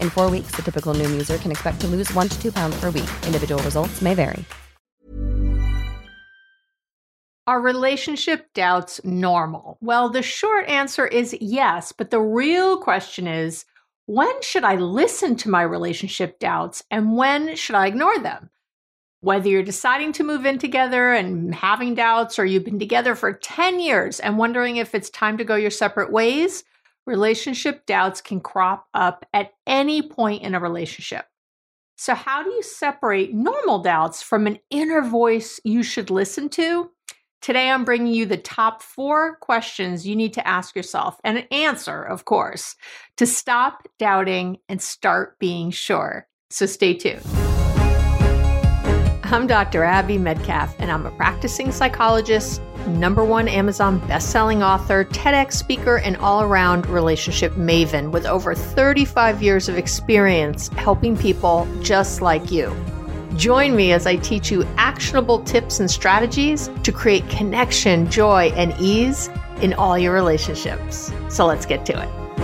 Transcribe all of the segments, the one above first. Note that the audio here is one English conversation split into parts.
In four weeks, the typical Noom user can expect to lose one to two pounds per week. Individual results may vary. Are relationship doubts normal? Well, the short answer is yes, but the real question is when should I listen to my relationship doubts and when should I ignore them? Whether you're deciding to move in together and having doubts, or you've been together for 10 years and wondering if it's time to go your separate ways, relationship doubts can crop up at any point in a relationship. So, how do you separate normal doubts from an inner voice you should listen to? Today, I'm bringing you the top four questions you need to ask yourself and an answer, of course, to stop doubting and start being sure. So, stay tuned. I'm Dr. Abby Medcalf, and I'm a practicing psychologist, number one Amazon bestselling author, TEDx speaker, and all around relationship maven with over 35 years of experience helping people just like you. Join me as I teach you actionable tips and strategies to create connection, joy, and ease in all your relationships. So let's get to it.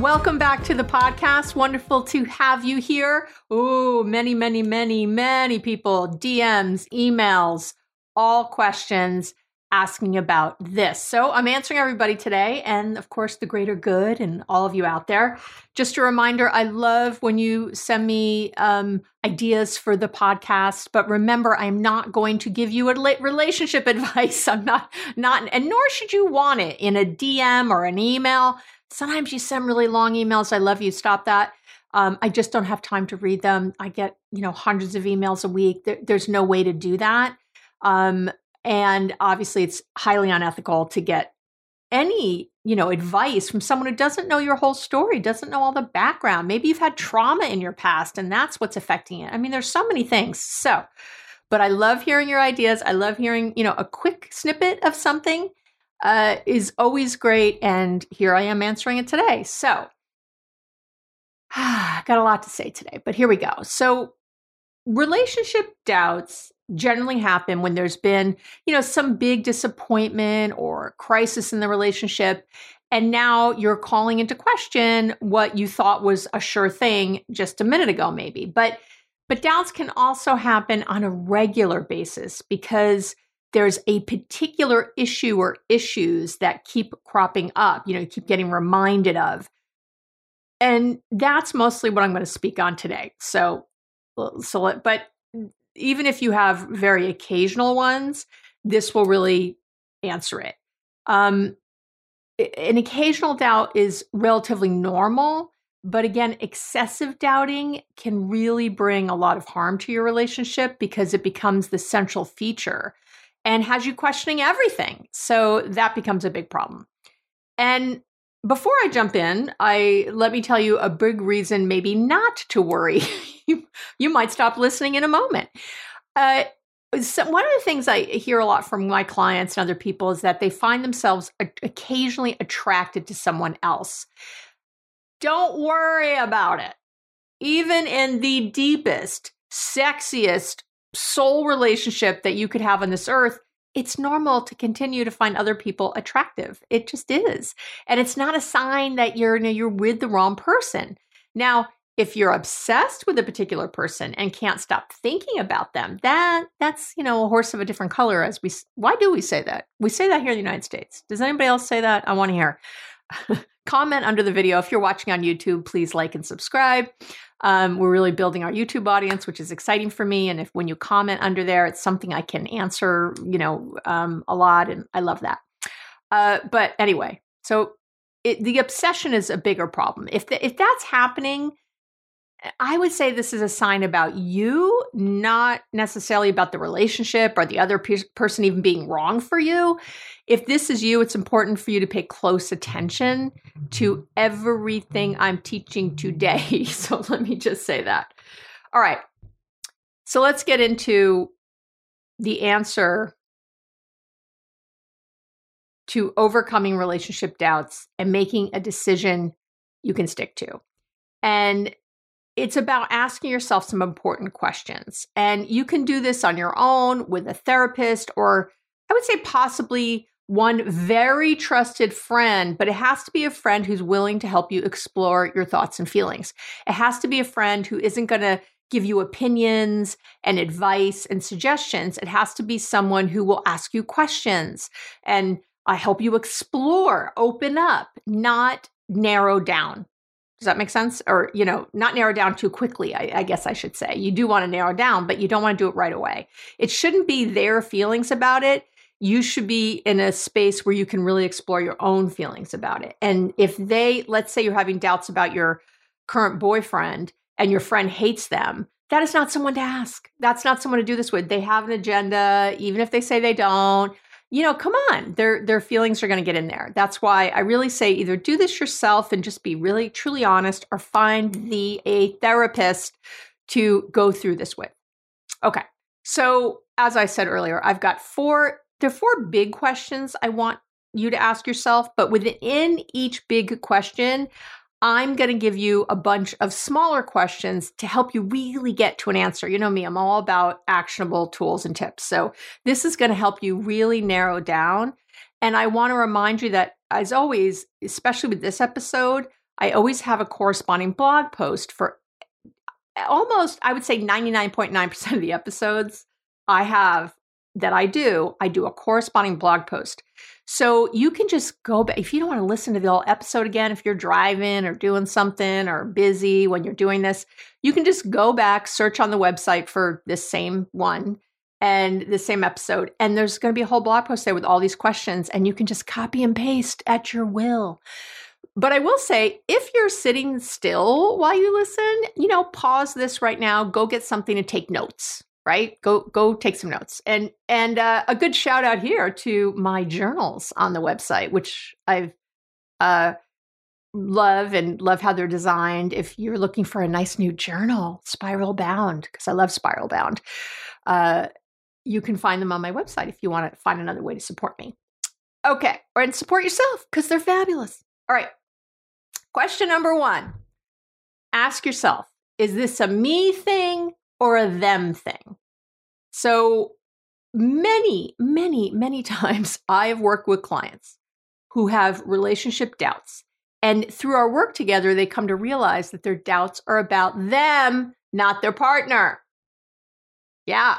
Welcome back to the podcast. Wonderful to have you here. Oh, many, many, many, many people, DMs, emails, all questions asking about this. So I'm answering everybody today, and of course, the greater good and all of you out there. Just a reminder I love when you send me um, ideas for the podcast, but remember, I'm not going to give you a relationship advice. I'm not, not, and nor should you want it in a DM or an email. Sometimes you send really long emails. I love you. Stop that. Um, I just don't have time to read them. I get, you know, hundreds of emails a week. There, there's no way to do that. Um, and obviously, it's highly unethical to get any, you know, advice from someone who doesn't know your whole story, doesn't know all the background. Maybe you've had trauma in your past and that's what's affecting it. I mean, there's so many things. So, but I love hearing your ideas. I love hearing, you know, a quick snippet of something uh, is always great. And here I am answering it today. So, I got a lot to say today, but here we go. So, relationship doubts generally happen when there's been, you know, some big disappointment or crisis in the relationship and now you're calling into question what you thought was a sure thing just a minute ago maybe. But but doubts can also happen on a regular basis because there's a particular issue or issues that keep cropping up, you know, you keep getting reminded of. And that's mostly what I'm going to speak on today. So so but even if you have very occasional ones, this will really answer it. Um, an occasional doubt is relatively normal, but again, excessive doubting can really bring a lot of harm to your relationship because it becomes the central feature and has you questioning everything. So that becomes a big problem. And before I jump in, I let me tell you a big reason maybe not to worry. you, you might stop listening in a moment. Uh, so one of the things I hear a lot from my clients and other people is that they find themselves occasionally attracted to someone else. Don't worry about it. even in the deepest, sexiest soul relationship that you could have on this earth, it's normal to continue to find other people attractive. It just is. And it's not a sign that you're you know, you're with the wrong person. Now, if you're obsessed with a particular person and can't stop thinking about them, that that's, you know, a horse of a different color as we why do we say that? We say that here in the United States. Does anybody else say that? I want to hear. Comment under the video. If you're watching on YouTube, please like and subscribe. Um, we're really building our YouTube audience, which is exciting for me. And if when you comment under there, it's something I can answer, you know, um, a lot, and I love that. Uh, but anyway, so it, the obsession is a bigger problem. If the, if that's happening, I would say this is a sign about you, not necessarily about the relationship or the other pe- person even being wrong for you. If this is you, it's important for you to pay close attention to everything I'm teaching today. So let me just say that. All right. So let's get into the answer to overcoming relationship doubts and making a decision you can stick to. And it's about asking yourself some important questions. And you can do this on your own with a therapist, or I would say possibly one very trusted friend, but it has to be a friend who's willing to help you explore your thoughts and feelings. It has to be a friend who isn't going to give you opinions and advice and suggestions. It has to be someone who will ask you questions and I uh, help you explore, open up, not narrow down. Does that make sense? Or, you know, not narrow down too quickly, I, I guess I should say. You do want to narrow down, but you don't want to do it right away. It shouldn't be their feelings about it. You should be in a space where you can really explore your own feelings about it. And if they, let's say you're having doubts about your current boyfriend and your friend hates them, that is not someone to ask. That's not someone to do this with. They have an agenda, even if they say they don't you know, come on, their their feelings are going to get in there. That's why I really say either do this yourself and just be really truly honest, or find the a therapist to go through this with. Okay, so as I said earlier, I've got four. There are four big questions I want you to ask yourself, but within each big question, I'm going to give you a bunch of smaller questions to help you really get to an answer. You know me, I'm all about actionable tools and tips. So, this is going to help you really narrow down. And I want to remind you that, as always, especially with this episode, I always have a corresponding blog post for eh, almost, I would say 99.9% of the episodes I have that I do, I do a corresponding blog post. So you can just go back. If you don't want to listen to the whole episode again, if you're driving or doing something or busy when you're doing this, you can just go back, search on the website for this same one and the same episode. And there's going to be a whole blog post there with all these questions, and you can just copy and paste at your will. But I will say, if you're sitting still while you listen, you know, pause this right now, go get something to take notes right? Go go take some notes. And and uh, a good shout out here to my journals on the website which i've uh love and love how they're designed. If you're looking for a nice new journal spiral bound because i love spiral bound uh you can find them on my website if you want to find another way to support me. Okay or and support yourself because they're fabulous. All right. Question number one. Ask yourself is this a me thing or a them thing. So many, many, many times I have worked with clients who have relationship doubts. And through our work together, they come to realize that their doubts are about them, not their partner. Yeah.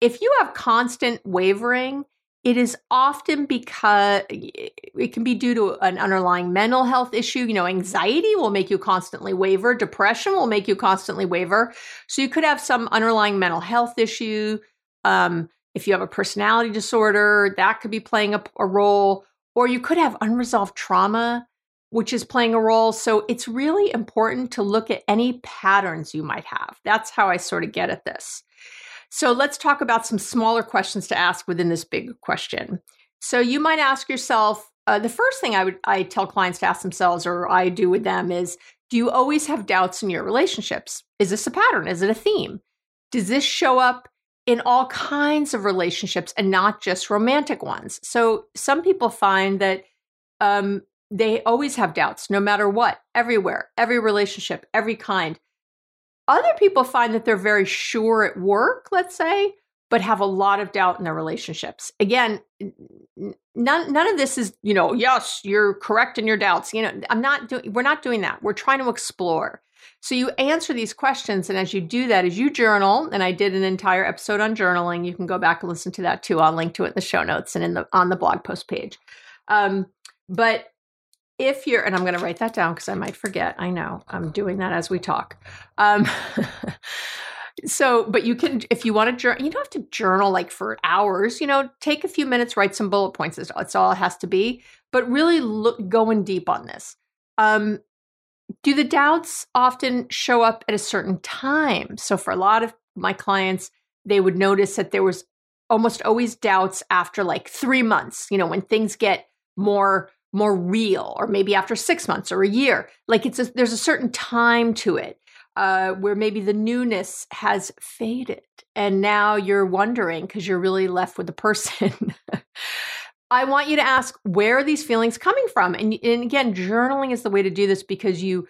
If you have constant wavering, it is often because it can be due to an underlying mental health issue. You know, anxiety will make you constantly waver, depression will make you constantly waver. So you could have some underlying mental health issue. Um, if you have a personality disorder, that could be playing a, a role, or you could have unresolved trauma, which is playing a role. So it's really important to look at any patterns you might have. That's how I sort of get at this. So let's talk about some smaller questions to ask within this big question. So you might ask yourself, uh, the first thing I would I tell clients to ask themselves, or I do with them, is do you always have doubts in your relationships? Is this a pattern? Is it a theme? Does this show up in all kinds of relationships and not just romantic ones? So some people find that um, they always have doubts, no matter what, everywhere, every relationship, every kind. Other people find that they're very sure at work, let's say, but have a lot of doubt in their relationships. Again, none none of this is, you know, yes, you're correct in your doubts. You know, I'm not doing we're not doing that. We're trying to explore. So you answer these questions and as you do that, as you journal, and I did an entire episode on journaling, you can go back and listen to that too. I'll link to it in the show notes and in the on the blog post page. Um, but if you're, and I'm going to write that down because I might forget. I know I'm doing that as we talk. Um, so but you can if you want to journal you don't have to journal like for hours you know take a few minutes write some bullet points that's all it has to be but really look going deep on this um do the doubts often show up at a certain time so for a lot of my clients they would notice that there was almost always doubts after like three months you know when things get more more real or maybe after six months or a year like it's a, there's a certain time to it uh, where maybe the newness has faded and now you're wondering because you're really left with the person. I want you to ask where are these feelings coming from? And, and again, journaling is the way to do this because you,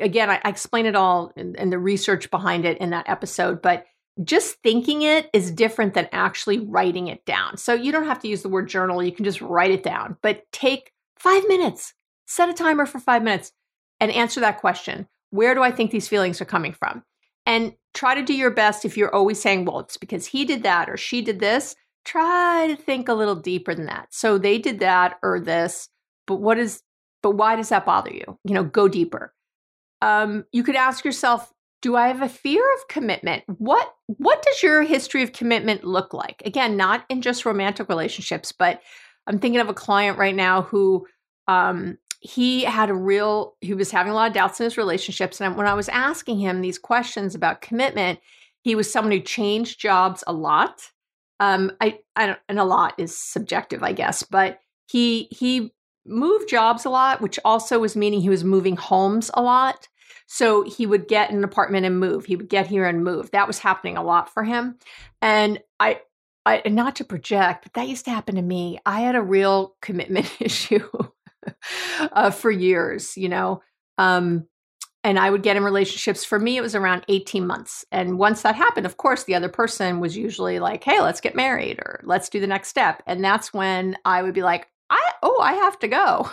again, I, I explain it all and the research behind it in that episode, but just thinking it is different than actually writing it down. So you don't have to use the word journal, you can just write it down, but take five minutes, set a timer for five minutes and answer that question where do I think these feelings are coming from? And try to do your best if you're always saying, well, it's because he did that or she did this. Try to think a little deeper than that. So they did that or this, but what is, but why does that bother you? You know, go deeper. Um, you could ask yourself, do I have a fear of commitment? What what does your history of commitment look like? Again, not in just romantic relationships, but I'm thinking of a client right now who um, he had a real he was having a lot of doubts in his relationships and when i was asking him these questions about commitment he was someone who changed jobs a lot. Um i i don't and a lot is subjective i guess but he he moved jobs a lot which also was meaning he was moving homes a lot. So he would get an apartment and move. He would get here and move. That was happening a lot for him. And i I, not to project, but that used to happen to me. I had a real commitment issue uh, for years, you know. Um, and I would get in relationships. For me, it was around 18 months. And once that happened, of course, the other person was usually like, hey, let's get married or let's do the next step. And that's when I would be like, I, oh, I have to go.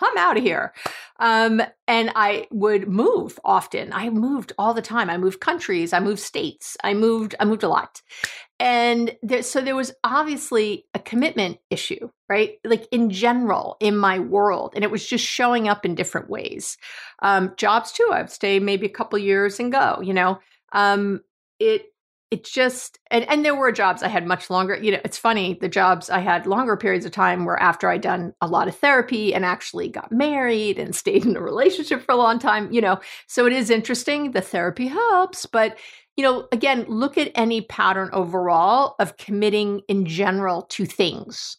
I'm out of here. Um, and I would move often. I moved all the time. I moved countries. I moved states. I moved. I moved a lot. And there, so there was obviously a commitment issue, right? Like in general in my world, and it was just showing up in different ways. Um, jobs too. I'd stay maybe a couple years and go. You know, um, it it just and, and there were jobs i had much longer you know it's funny the jobs i had longer periods of time were after i'd done a lot of therapy and actually got married and stayed in a relationship for a long time you know so it is interesting the therapy helps but you know again look at any pattern overall of committing in general to things.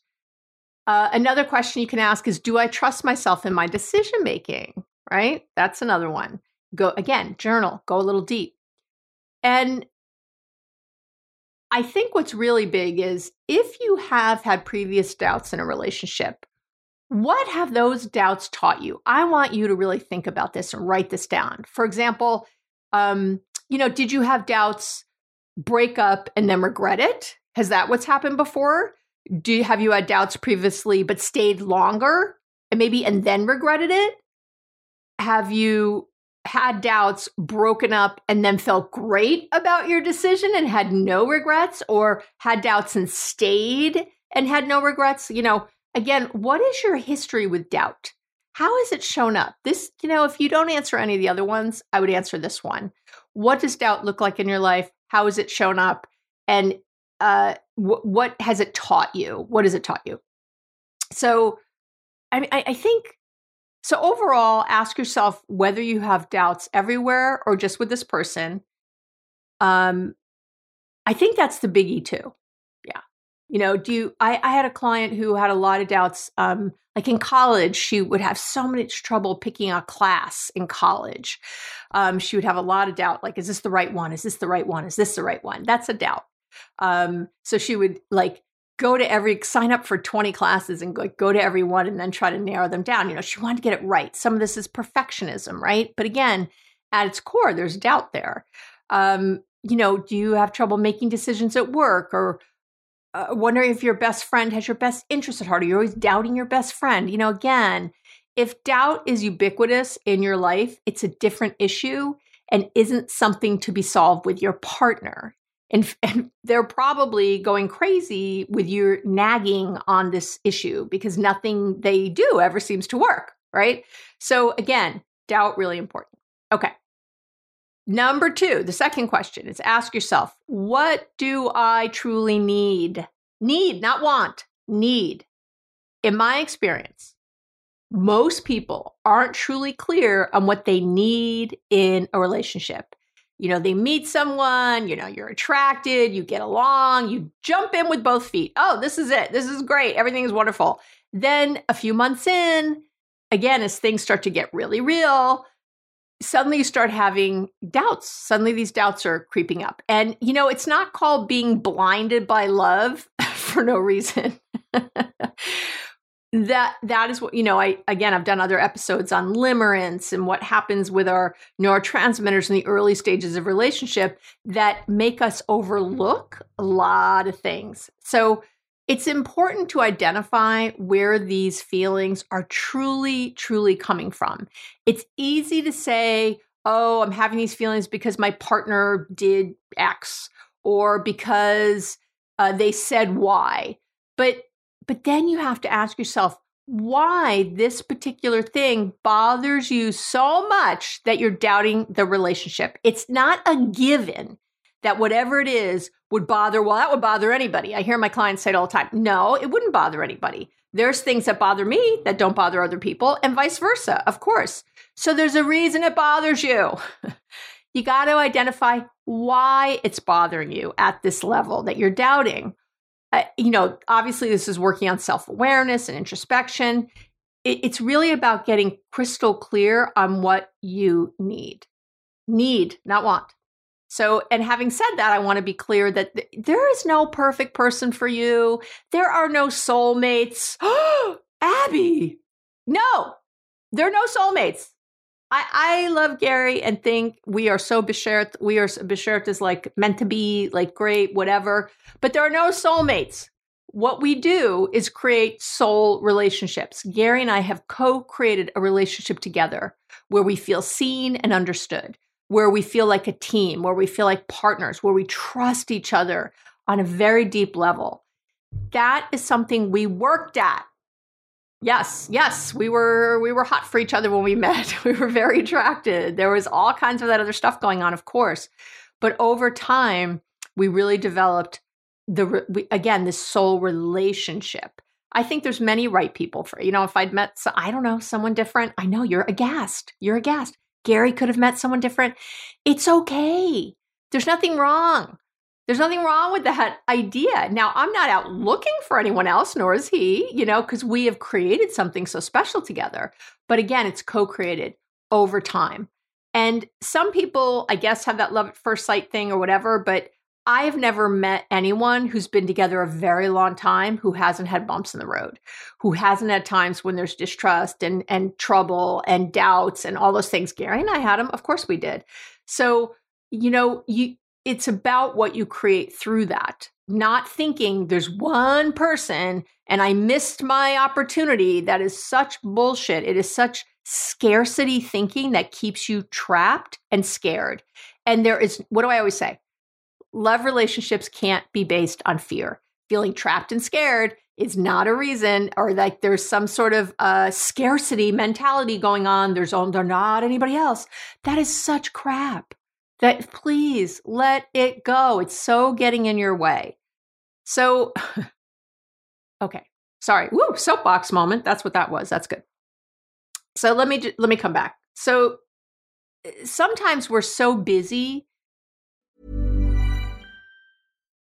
Uh, another question you can ask is do i trust myself in my decision making right? That's another one. Go again journal go a little deep. And I think what's really big is if you have had previous doubts in a relationship, what have those doubts taught you? I want you to really think about this and write this down. For example, um, you know, did you have doubts, break up, and then regret it? Has that what's happened before? Do you, have you had doubts previously but stayed longer and maybe and then regretted it? Have you had doubts, broken up, and then felt great about your decision and had no regrets, or had doubts and stayed and had no regrets? You know, again, what is your history with doubt? How has it shown up? This, you know, if you don't answer any of the other ones, I would answer this one. What does doubt look like in your life? How has it shown up? And uh, wh- what has it taught you? What has it taught you? So, I I think so, overall, ask yourself whether you have doubts everywhere or just with this person. Um, I think that's the biggie too. Yeah. You know, do you, I, I had a client who had a lot of doubts. Um, like in college, she would have so much trouble picking a class in college. Um, she would have a lot of doubt like, is this the right one? Is this the right one? Is this the right one? That's a doubt. Um, so she would like go to every sign up for 20 classes and go, go to every one and then try to narrow them down. You know, she wanted to get it right. Some of this is perfectionism, right? But again, at its core, there's doubt there. Um, you know, do you have trouble making decisions at work or uh, wondering if your best friend has your best interest at heart? Or you're always doubting your best friend. You know, again, if doubt is ubiquitous in your life, it's a different issue and isn't something to be solved with your partner. And, and, they're probably going crazy with you nagging on this issue because nothing they do ever seems to work, right? So, again, doubt really important. Okay. Number two, the second question is ask yourself, what do I truly need? Need, not want, need. In my experience, most people aren't truly clear on what they need in a relationship. You know, they meet someone, you know, you're attracted, you get along, you jump in with both feet. Oh, this is it. This is great. Everything is wonderful. Then a few months in, again, as things start to get really real, suddenly you start having doubts. Suddenly these doubts are creeping up. And, you know, it's not called being blinded by love for no reason. that that is what you know i again i've done other episodes on limerence and what happens with our neurotransmitters in the early stages of relationship that make us overlook a lot of things so it's important to identify where these feelings are truly, truly coming from. It's easy to say, oh, I'm having these feelings because my partner did X or because uh, they said Y. But but then you have to ask yourself why this particular thing bothers you so much that you're doubting the relationship. It's not a given that whatever it is would bother, well, that would bother anybody. I hear my clients say it all the time. No, it wouldn't bother anybody. There's things that bother me that don't bother other people, and vice versa, of course. So there's a reason it bothers you. you got to identify why it's bothering you at this level that you're doubting. Uh, you know, obviously, this is working on self awareness and introspection. It, it's really about getting crystal clear on what you need. Need, not want. So, and having said that, I want to be clear that th- there is no perfect person for you. There are no soulmates. Abby, no, there are no soulmates. I, I love Gary and think we are so beshert. We are beshert is like meant to be, like great, whatever. But there are no soulmates. What we do is create soul relationships. Gary and I have co created a relationship together where we feel seen and understood where we feel like a team, where we feel like partners, where we trust each other on a very deep level. That is something we worked at. Yes, yes, we were we were hot for each other when we met. We were very attracted. There was all kinds of that other stuff going on, of course. But over time, we really developed the we, again this soul relationship. I think there's many right people for you know if I'd met so, I don't know someone different. I know you're aghast. You're aghast. Gary could have met someone different. It's okay. There's nothing wrong. There's nothing wrong with that idea. Now, I'm not out looking for anyone else, nor is he, you know, because we have created something so special together. But again, it's co created over time. And some people, I guess, have that love at first sight thing or whatever, but I have never met anyone who's been together a very long time who hasn't had bumps in the road, who hasn't had times when there's distrust and and trouble and doubts and all those things. Gary and I had them, of course we did. So, you know, you it's about what you create through that. Not thinking there's one person and I missed my opportunity. That is such bullshit. It is such scarcity thinking that keeps you trapped and scared. And there is, what do I always say? love relationships can't be based on fear. Feeling trapped and scared is not a reason, or like there's some sort of uh, scarcity mentality going on. There's oh, not anybody else. That is such crap. That please let it go. It's so getting in your way. So, okay, sorry. Woo, soapbox moment. That's what that was. That's good. So let me let me come back. So sometimes we're so busy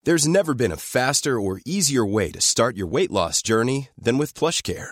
There's never been a faster or easier way to start your weight loss journey than with PlushCare.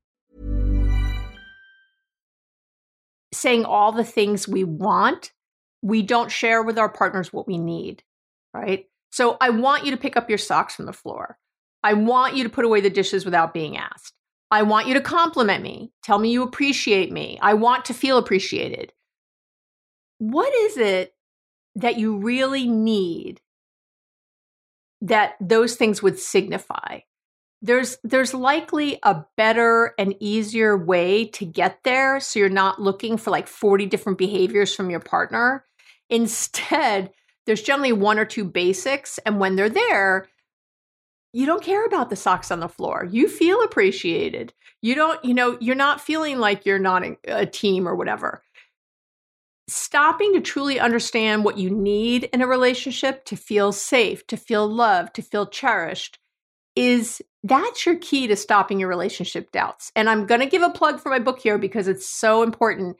Saying all the things we want, we don't share with our partners what we need, right? So I want you to pick up your socks from the floor. I want you to put away the dishes without being asked. I want you to compliment me. Tell me you appreciate me. I want to feel appreciated. What is it that you really need that those things would signify? There's there's likely a better and easier way to get there so you're not looking for like 40 different behaviors from your partner. Instead there's generally one or two basics and when they're there you don't care about the socks on the floor. You feel appreciated. You don't you know you're not feeling like you're not a team or whatever. Stopping to truly understand what you need in a relationship to feel safe to feel loved to feel cherished is that's your key to stopping your relationship doubts. And I'm going to give a plug for my book here because it's so important.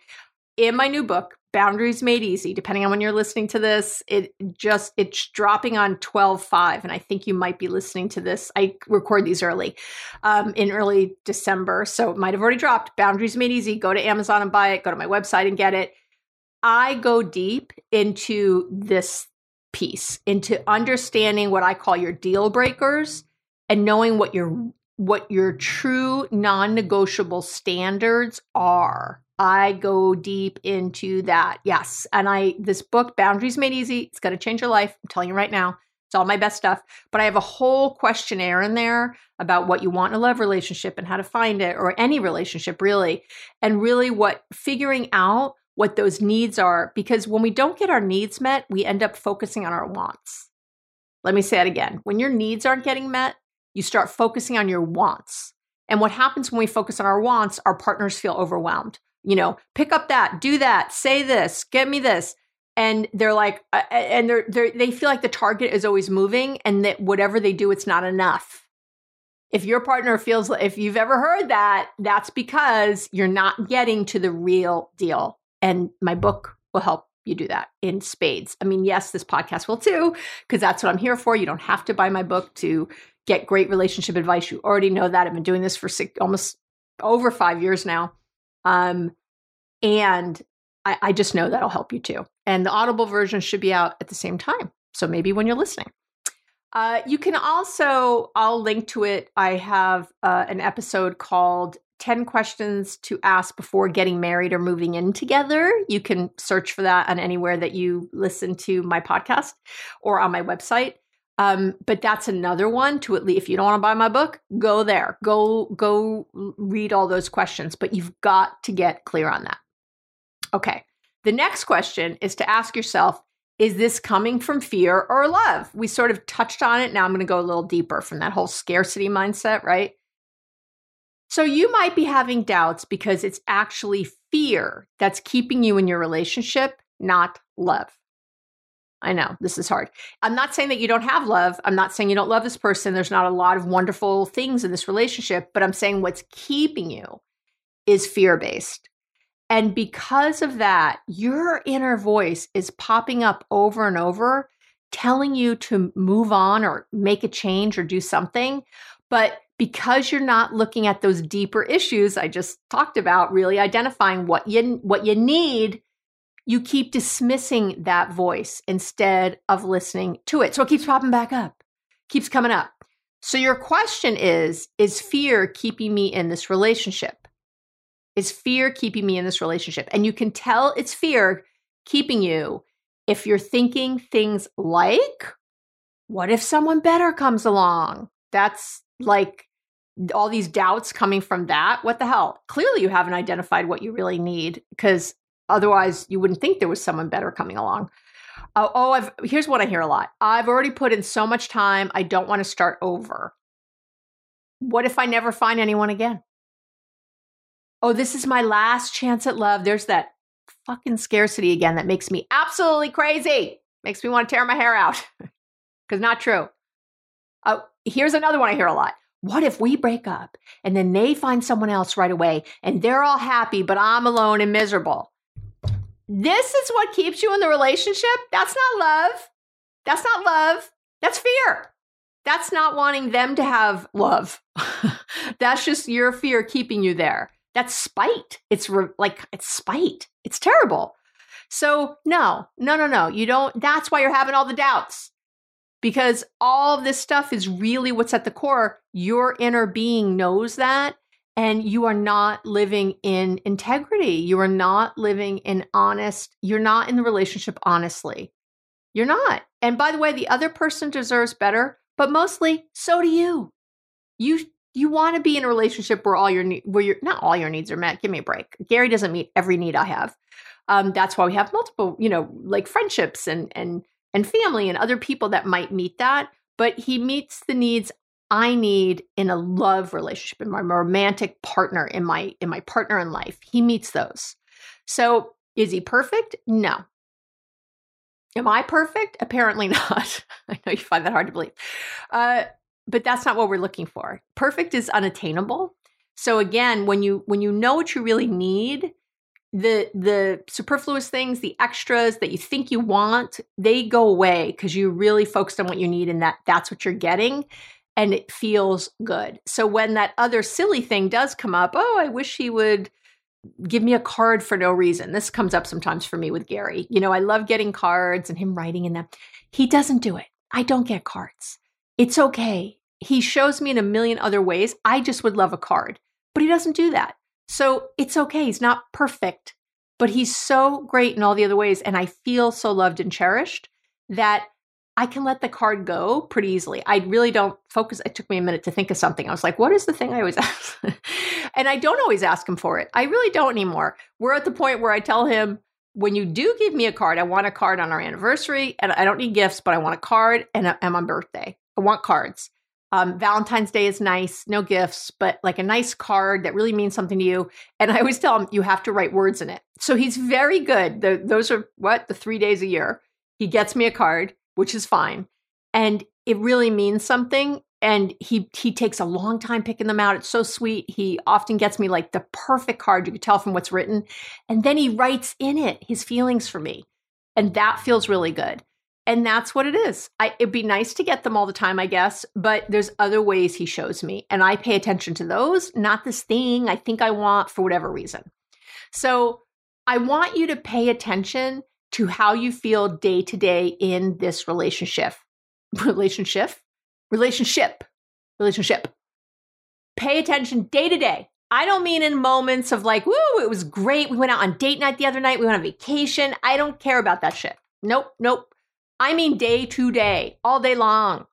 In my new book, Boundaries Made Easy, depending on when you're listening to this, it just it's dropping on 12/5 and I think you might be listening to this. I record these early. Um, in early December, so it might have already dropped. Boundaries Made Easy, go to Amazon and buy it, go to my website and get it. I go deep into this piece, into understanding what I call your deal breakers and knowing what your what your true non-negotiable standards are. I go deep into that. Yes. And I this book Boundaries Made Easy, it's going to change your life. I'm telling you right now. It's all my best stuff, but I have a whole questionnaire in there about what you want in a love relationship and how to find it or any relationship really. And really what figuring out what those needs are because when we don't get our needs met, we end up focusing on our wants. Let me say it again. When your needs aren't getting met, you start focusing on your wants. And what happens when we focus on our wants, our partners feel overwhelmed. You know, pick up that, do that, say this, get me this. And they're like, uh, and they're, they're, they feel like the target is always moving and that whatever they do, it's not enough. If your partner feels, if you've ever heard that, that's because you're not getting to the real deal. And my book will help you do that in spades. I mean, yes, this podcast will too, because that's what I'm here for. You don't have to buy my book to get great relationship advice. You already know that. I've been doing this for six, almost over five years now. Um, and I, I just know that'll help you too. And the Audible version should be out at the same time. So maybe when you're listening. Uh, you can also, I'll link to it. I have uh, an episode called 10 questions to ask before getting married or moving in together. You can search for that on anywhere that you listen to my podcast or on my website. Um, but that's another one to at least if you don't want to buy my book, go there. Go go read all those questions, but you've got to get clear on that. Okay. The next question is to ask yourself, is this coming from fear or love? We sort of touched on it. Now I'm going to go a little deeper from that whole scarcity mindset, right? So you might be having doubts because it's actually fear that's keeping you in your relationship, not love. I know this is hard. I'm not saying that you don't have love. I'm not saying you don't love this person. There's not a lot of wonderful things in this relationship, but I'm saying what's keeping you is fear based. And because of that, your inner voice is popping up over and over, telling you to move on or make a change or do something. But because you're not looking at those deeper issues I just talked about, really identifying what you what you need you keep dismissing that voice instead of listening to it. So it keeps popping back up, keeps coming up. So your question is Is fear keeping me in this relationship? Is fear keeping me in this relationship? And you can tell it's fear keeping you if you're thinking things like, What if someone better comes along? That's like all these doubts coming from that. What the hell? Clearly, you haven't identified what you really need because otherwise, you wouldn't think there was someone better coming along. Uh, oh, I've, here's what I hear a lot I've already put in so much time, I don't want to start over. What if I never find anyone again? Oh, this is my last chance at love. There's that fucking scarcity again that makes me absolutely crazy. Makes me want to tear my hair out. Because not true. Uh, here's another one I hear a lot. What if we break up and then they find someone else right away and they're all happy, but I'm alone and miserable? This is what keeps you in the relationship? That's not love. That's not love. That's fear. That's not wanting them to have love. That's just your fear keeping you there. That's spite. It's re- like, it's spite. It's terrible. So, no, no, no, no. You don't. That's why you're having all the doubts because all of this stuff is really what's at the core. Your inner being knows that, and you are not living in integrity. You are not living in honest, you're not in the relationship honestly. You're not. And by the way, the other person deserves better, but mostly so do you. You you want to be in a relationship where all your where your not all your needs are met. Give me a break. Gary doesn't meet every need I have. Um, that's why we have multiple, you know, like friendships and and and family and other people that might meet that. But he meets the needs I need in a love relationship, in my romantic partner, in my in my partner in life. He meets those. So is he perfect? No. Am I perfect? Apparently not. I know you find that hard to believe. Uh, but that's not what we're looking for. Perfect is unattainable. So again, when you when you know what you really need, the the superfluous things, the extras that you think you want, they go away because you really focused on what you need and that that's what you're getting and it feels good. So when that other silly thing does come up, oh, I wish he would give me a card for no reason. This comes up sometimes for me with Gary. You know, I love getting cards and him writing in them. He doesn't do it. I don't get cards. It's okay he shows me in a million other ways. I just would love a card, but he doesn't do that. So it's okay. He's not perfect, but he's so great in all the other ways. And I feel so loved and cherished that I can let the card go pretty easily. I really don't focus. It took me a minute to think of something. I was like, what is the thing I always ask? and I don't always ask him for it. I really don't anymore. We're at the point where I tell him, when you do give me a card, I want a card on our anniversary, and I don't need gifts, but I want a card and, a, and my birthday. I want cards. Um, Valentine's Day is nice, no gifts, but like a nice card that really means something to you. And I always tell him you have to write words in it. So he's very good. The, those are what the three days a year. He gets me a card, which is fine, and it really means something. And he he takes a long time picking them out. It's so sweet. He often gets me like the perfect card. You can tell from what's written, and then he writes in it his feelings for me, and that feels really good. And that's what it is. I, it'd be nice to get them all the time, I guess, but there's other ways he shows me. And I pay attention to those, not this thing I think I want for whatever reason. So I want you to pay attention to how you feel day to day in this relationship. Relationship? Relationship. Relationship. Pay attention day to day. I don't mean in moments of like, woo, it was great. We went out on date night the other night. We went on vacation. I don't care about that shit. Nope, nope. I mean, day to day, all day long,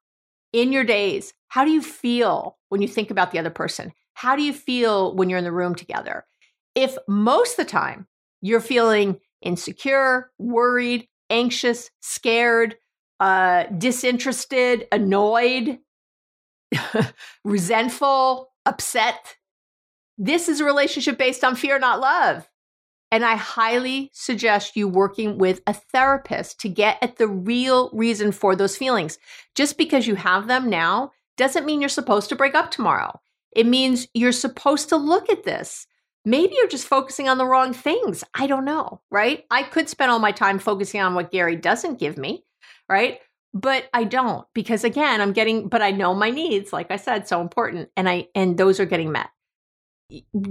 in your days. How do you feel when you think about the other person? How do you feel when you're in the room together? If most of the time you're feeling insecure, worried, anxious, scared, uh, disinterested, annoyed, resentful, upset, this is a relationship based on fear, not love. And I highly suggest you working with a therapist to get at the real reason for those feelings. Just because you have them now doesn't mean you're supposed to break up tomorrow. It means you're supposed to look at this. Maybe you're just focusing on the wrong things. I don't know, right? I could spend all my time focusing on what Gary doesn't give me, right? But I don't because again, I'm getting but I know my needs, like I said, so important and I and those are getting met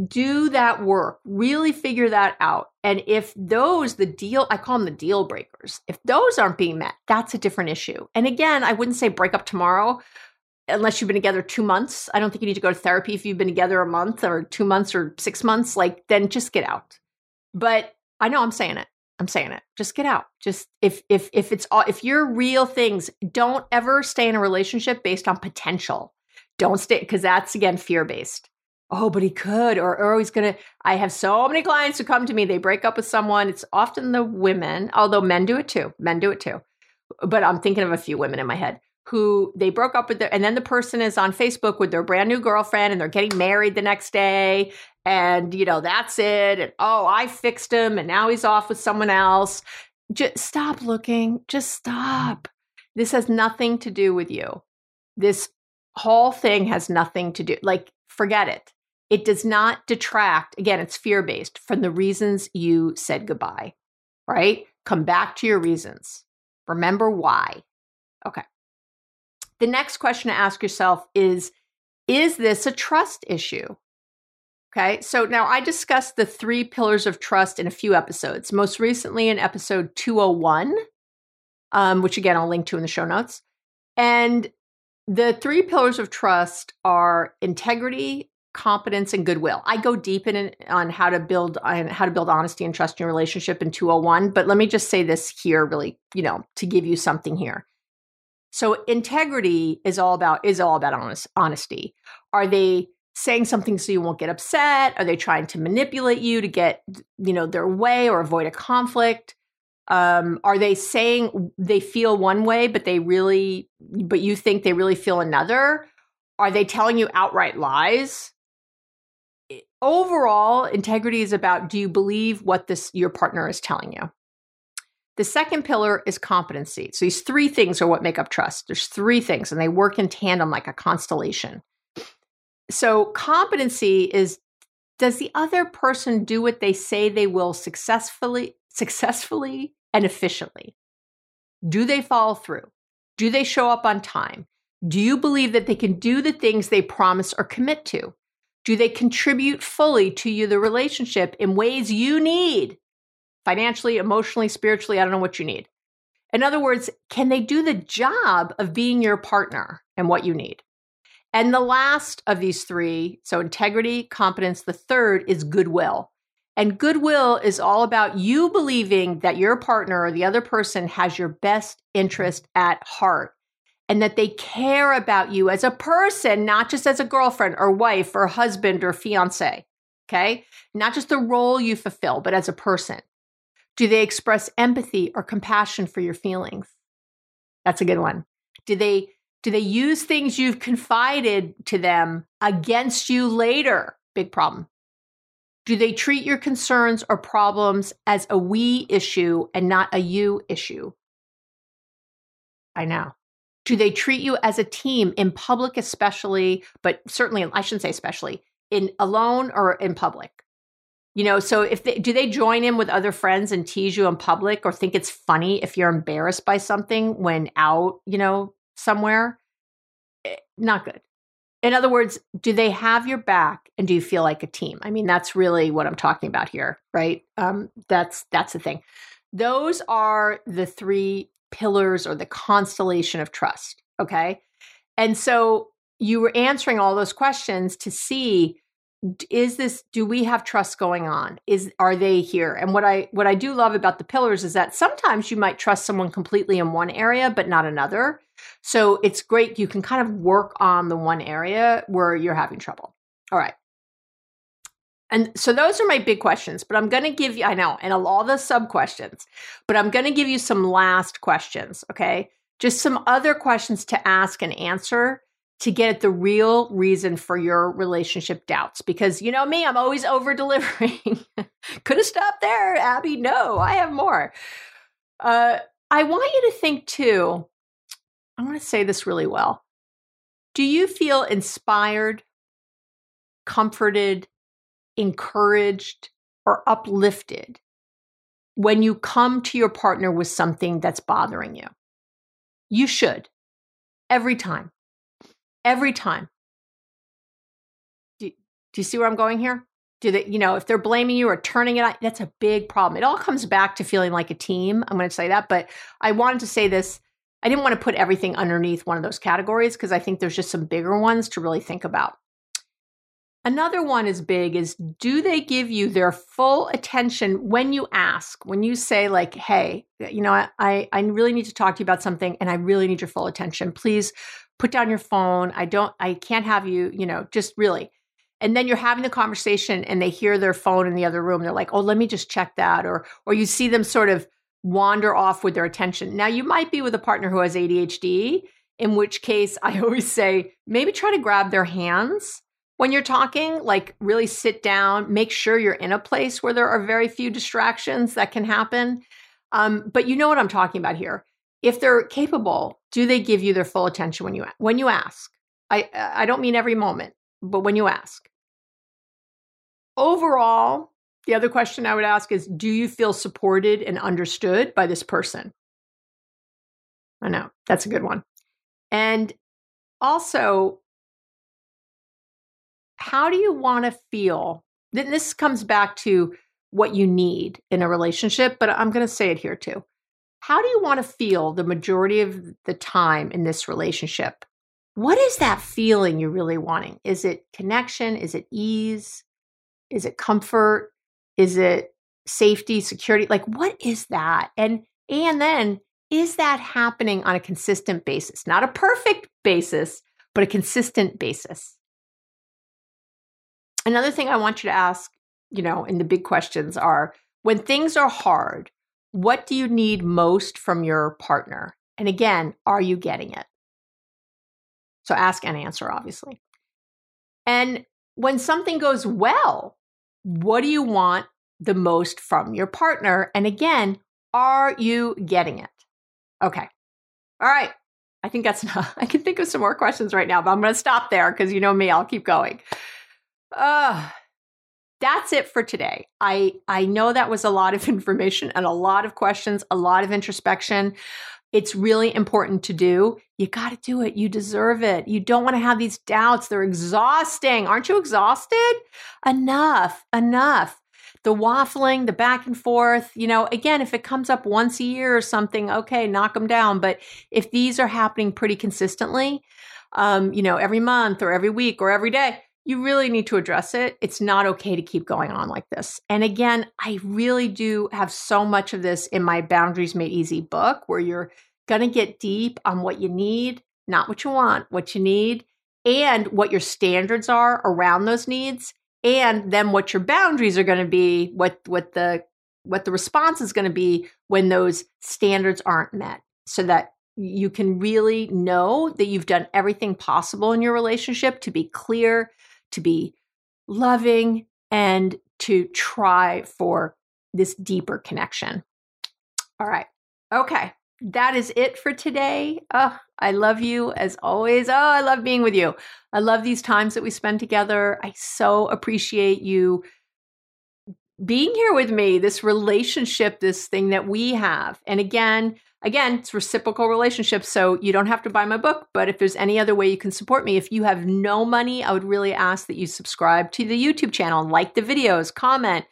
do that work, really figure that out. And if those, the deal, I call them the deal breakers, if those aren't being met, that's a different issue. And again, I wouldn't say break up tomorrow unless you've been together two months. I don't think you need to go to therapy if you've been together a month or two months or six months. Like, then just get out. But I know I'm saying it. I'm saying it. Just get out. Just if if if it's all if you're real things, don't ever stay in a relationship based on potential. Don't stay because that's again fear based. Oh, but he could, or, or he's gonna. I have so many clients who come to me. They break up with someone. It's often the women, although men do it too. Men do it too. But I'm thinking of a few women in my head who they broke up with and then the person is on Facebook with their brand new girlfriend, and they're getting married the next day, and you know that's it. And oh, I fixed him, and now he's off with someone else. Just stop looking. Just stop. This has nothing to do with you. This whole thing has nothing to do, like, forget it. It does not detract, again, it's fear based from the reasons you said goodbye, right? Come back to your reasons. Remember why. Okay. The next question to ask yourself is Is this a trust issue? Okay, so now I discussed the three pillars of trust in a few episodes, most recently in episode 201, um, which again I'll link to in the show notes. And the three pillars of trust are integrity, competence, and goodwill. I go deep in on how to build on how to build honesty and trust in your relationship in 201. But let me just say this here, really, you know, to give you something here. So integrity is all about is all about honest, honesty. Are they saying something so you won't get upset? Are they trying to manipulate you to get you know their way or avoid a conflict? um, are they saying they feel one way but they really but you think they really feel another are they telling you outright lies overall integrity is about do you believe what this your partner is telling you the second pillar is competency so these three things are what make up trust there's three things and they work in tandem like a constellation so competency is does the other person do what they say they will successfully successfully and efficiently? Do they follow through? Do they show up on time? Do you believe that they can do the things they promise or commit to? Do they contribute fully to you, the relationship, in ways you need? Financially, emotionally, spiritually, I don't know what you need. In other words, can they do the job of being your partner and what you need? And the last of these three, so integrity, competence, the third is goodwill. And goodwill is all about you believing that your partner or the other person has your best interest at heart and that they care about you as a person, not just as a girlfriend or wife or husband or fiance. Okay. Not just the role you fulfill, but as a person. Do they express empathy or compassion for your feelings? That's a good one. Do they do they use things you've confided to them against you later? Big problem. Do they treat your concerns or problems as a we issue and not a you issue? I know. Do they treat you as a team in public, especially, but certainly, I shouldn't say especially, in alone or in public? You know, so if they do they join in with other friends and tease you in public or think it's funny if you're embarrassed by something when out, you know, somewhere? Eh, not good in other words, do they have your back and do you feel like a team? I mean, that's really what I'm talking about here, right? Um, that's that's the thing. Those are the three pillars or the constellation of trust. Okay. And so you were answering all those questions to see is this do we have trust going on? Is are they here? And what i what i do love about the pillars is that sometimes you might trust someone completely in one area but not another. So it's great you can kind of work on the one area where you're having trouble. All right. And so those are my big questions but i'm going to give you i know and all the sub questions but i'm going to give you some last questions okay? Just some other questions to ask and answer to get at the real reason for your relationship doubts. Because you know me, I'm always over delivering. Could have stopped there, Abby. No, I have more. Uh, I want you to think too. I want to say this really well. Do you feel inspired, comforted, encouraged, or uplifted when you come to your partner with something that's bothering you? You should every time every time. Do, do you see where I'm going here? Do they, you know, if they're blaming you or turning it on, that's a big problem. It all comes back to feeling like a team. I'm going to say that, but I wanted to say this. I didn't want to put everything underneath one of those categories because I think there's just some bigger ones to really think about. Another one is big is do they give you their full attention when you ask, when you say, like, hey, you know, I, I really need to talk to you about something and I really need your full attention. Please put down your phone. I don't, I can't have you, you know, just really. And then you're having the conversation and they hear their phone in the other room. They're like, oh, let me just check that. Or, or you see them sort of wander off with their attention. Now, you might be with a partner who has ADHD, in which case I always say, maybe try to grab their hands when you're talking, like really sit down, make sure you're in a place where there are very few distractions that can happen. Um, but you know what I'm talking about here. If they're capable, do they give you their full attention when you when you ask? I I don't mean every moment, but when you ask. Overall, the other question I would ask is do you feel supported and understood by this person? I know, that's a good one. And also, how do you want to feel? Then this comes back to what you need in a relationship, but I'm going to say it here too. How do you want to feel the majority of the time in this relationship? What is that feeling you're really wanting? Is it connection? Is it ease? Is it comfort? Is it safety, security? Like what is that? And and then is that happening on a consistent basis? Not a perfect basis, but a consistent basis. Another thing I want you to ask, you know, in the big questions are when things are hard, what do you need most from your partner? And again, are you getting it? So ask and answer, obviously. And when something goes well, what do you want the most from your partner? And again, are you getting it? Okay. All right. I think that's enough. I can think of some more questions right now, but I'm going to stop there because you know me, I'll keep going. Uh, that's it for today. I I know that was a lot of information and a lot of questions, a lot of introspection. It's really important to do. You got to do it. You deserve it. You don't want to have these doubts. They're exhausting. Aren't you exhausted? Enough. Enough. The waffling, the back and forth, you know, again, if it comes up once a year or something, okay, knock them down. But if these are happening pretty consistently, um, you know, every month or every week or every day, you really need to address it. It's not okay to keep going on like this. And again, I really do have so much of this in my Boundaries Made Easy book where you're going to get deep on what you need, not what you want, what you need, and what your standards are around those needs, and then what your boundaries are going to be, what what the what the response is going to be when those standards aren't met so that you can really know that you've done everything possible in your relationship to be clear, to be loving, and to try for this deeper connection. All right. Okay. That is it for today. Oh, I love you as always. Oh, I love being with you. I love these times that we spend together. I so appreciate you being here with me, this relationship, this thing that we have. And again, Again, it's reciprocal relationship, so you don't have to buy my book, but if there's any other way you can support me, if you have no money, I would really ask that you subscribe to the YouTube channel, like the videos, comment,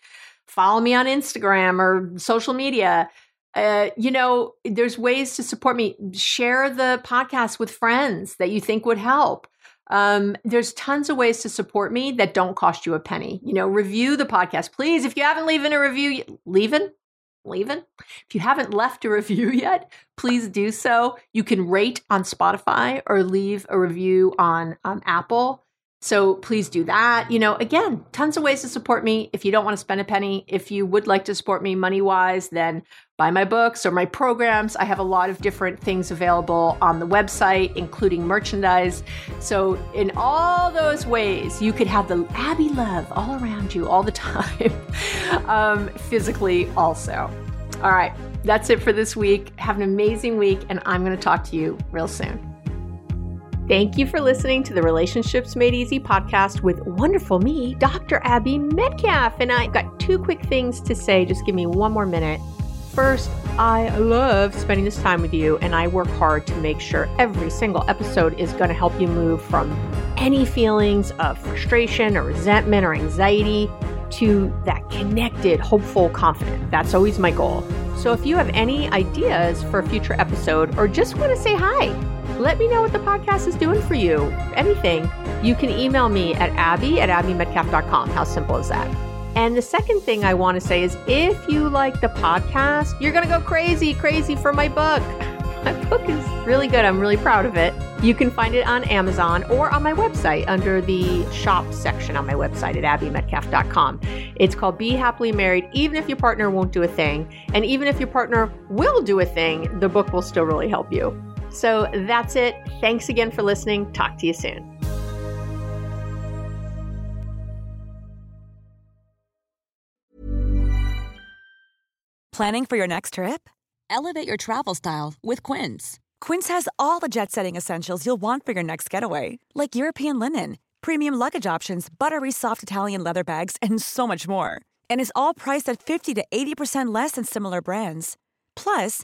follow me on Instagram or social media. Uh, you know, there's ways to support me. Share the podcast with friends that you think would help. Um, there's tons of ways to support me that don't cost you a penny. You know, review the podcast, please. If you haven't leaving a review, leaving, leaving. If you haven't left a review yet, please do so. You can rate on Spotify or leave a review on um, Apple. So please do that. You know, again, tons of ways to support me. If you don't want to spend a penny, if you would like to support me money wise, then buy my books or my programs. I have a lot of different things available on the website, including merchandise. So, in all those ways, you could have the Abby love all around you all the time, um, physically also. All right, that's it for this week. Have an amazing week, and I'm going to talk to you real soon. Thank you for listening to the Relationships Made Easy podcast with wonderful me, Dr. Abby Medcalf. And I've got two quick things to say. Just give me one more minute. First, I love spending this time with you, and I work hard to make sure every single episode is going to help you move from any feelings of frustration or resentment or anxiety to that connected, hopeful, confident. That's always my goal. So if you have any ideas for a future episode or just want to say hi, let me know what the podcast is doing for you. Anything, you can email me at abby at abbymedcalf.com. How simple is that? And the second thing I want to say is if you like the podcast, you're going to go crazy, crazy for my book. my book is really good. I'm really proud of it. You can find it on Amazon or on my website under the shop section on my website at abbymedcalf.com. It's called Be Happily Married, even if your partner won't do a thing. And even if your partner will do a thing, the book will still really help you. So that's it. Thanks again for listening. Talk to you soon. Planning for your next trip? Elevate your travel style with Quince. Quince has all the jet setting essentials you'll want for your next getaway, like European linen, premium luggage options, buttery soft Italian leather bags, and so much more. And is all priced at 50 to 80% less than similar brands. Plus,